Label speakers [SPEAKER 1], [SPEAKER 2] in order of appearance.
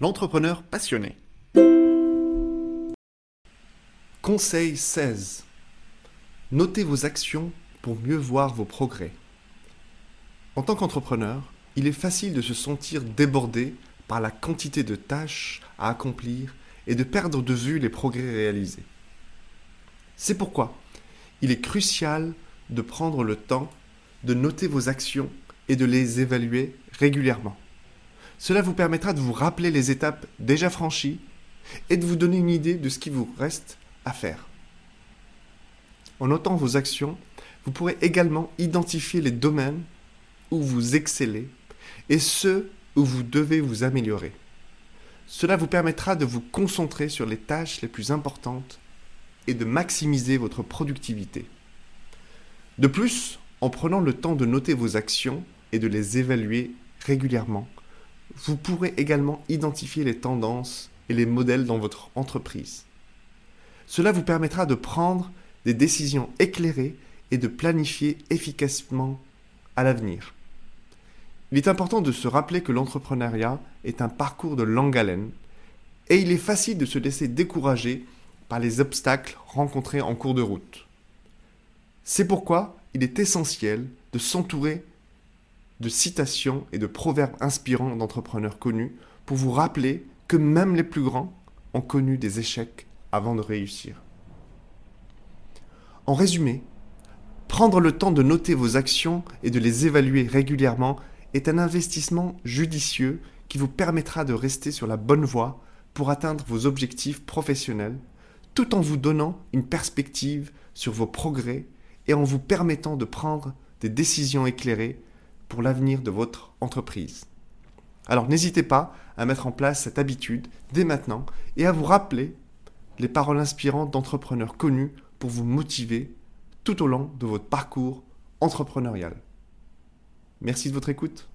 [SPEAKER 1] L'entrepreneur passionné. Conseil 16. Notez vos actions pour mieux voir vos progrès. En tant qu'entrepreneur, il est facile de se sentir débordé par la quantité de tâches à accomplir et de perdre de vue les progrès réalisés. C'est pourquoi il est crucial de prendre le temps de noter vos actions et de les évaluer régulièrement. Cela vous permettra de vous rappeler les étapes déjà franchies et de vous donner une idée de ce qui vous reste à faire. En notant vos actions, vous pourrez également identifier les domaines où vous excellez et ceux où vous devez vous améliorer. Cela vous permettra de vous concentrer sur les tâches les plus importantes et de maximiser votre productivité. De plus, en prenant le temps de noter vos actions et de les évaluer régulièrement, vous pourrez également identifier les tendances et les modèles dans votre entreprise. Cela vous permettra de prendre des décisions éclairées et de planifier efficacement à l'avenir. Il est important de se rappeler que l'entrepreneuriat est un parcours de longue haleine et il est facile de se laisser décourager par les obstacles rencontrés en cours de route. C'est pourquoi il est essentiel de s'entourer de citations et de proverbes inspirants d'entrepreneurs connus pour vous rappeler que même les plus grands ont connu des échecs avant de réussir. En résumé, prendre le temps de noter vos actions et de les évaluer régulièrement est un investissement judicieux qui vous permettra de rester sur la bonne voie pour atteindre vos objectifs professionnels, tout en vous donnant une perspective sur vos progrès et en vous permettant de prendre des décisions éclairées l'avenir de votre entreprise. Alors n'hésitez pas à mettre en place cette habitude dès maintenant et à vous rappeler les paroles inspirantes d'entrepreneurs connus pour vous motiver tout au long de votre parcours entrepreneurial. Merci de votre écoute.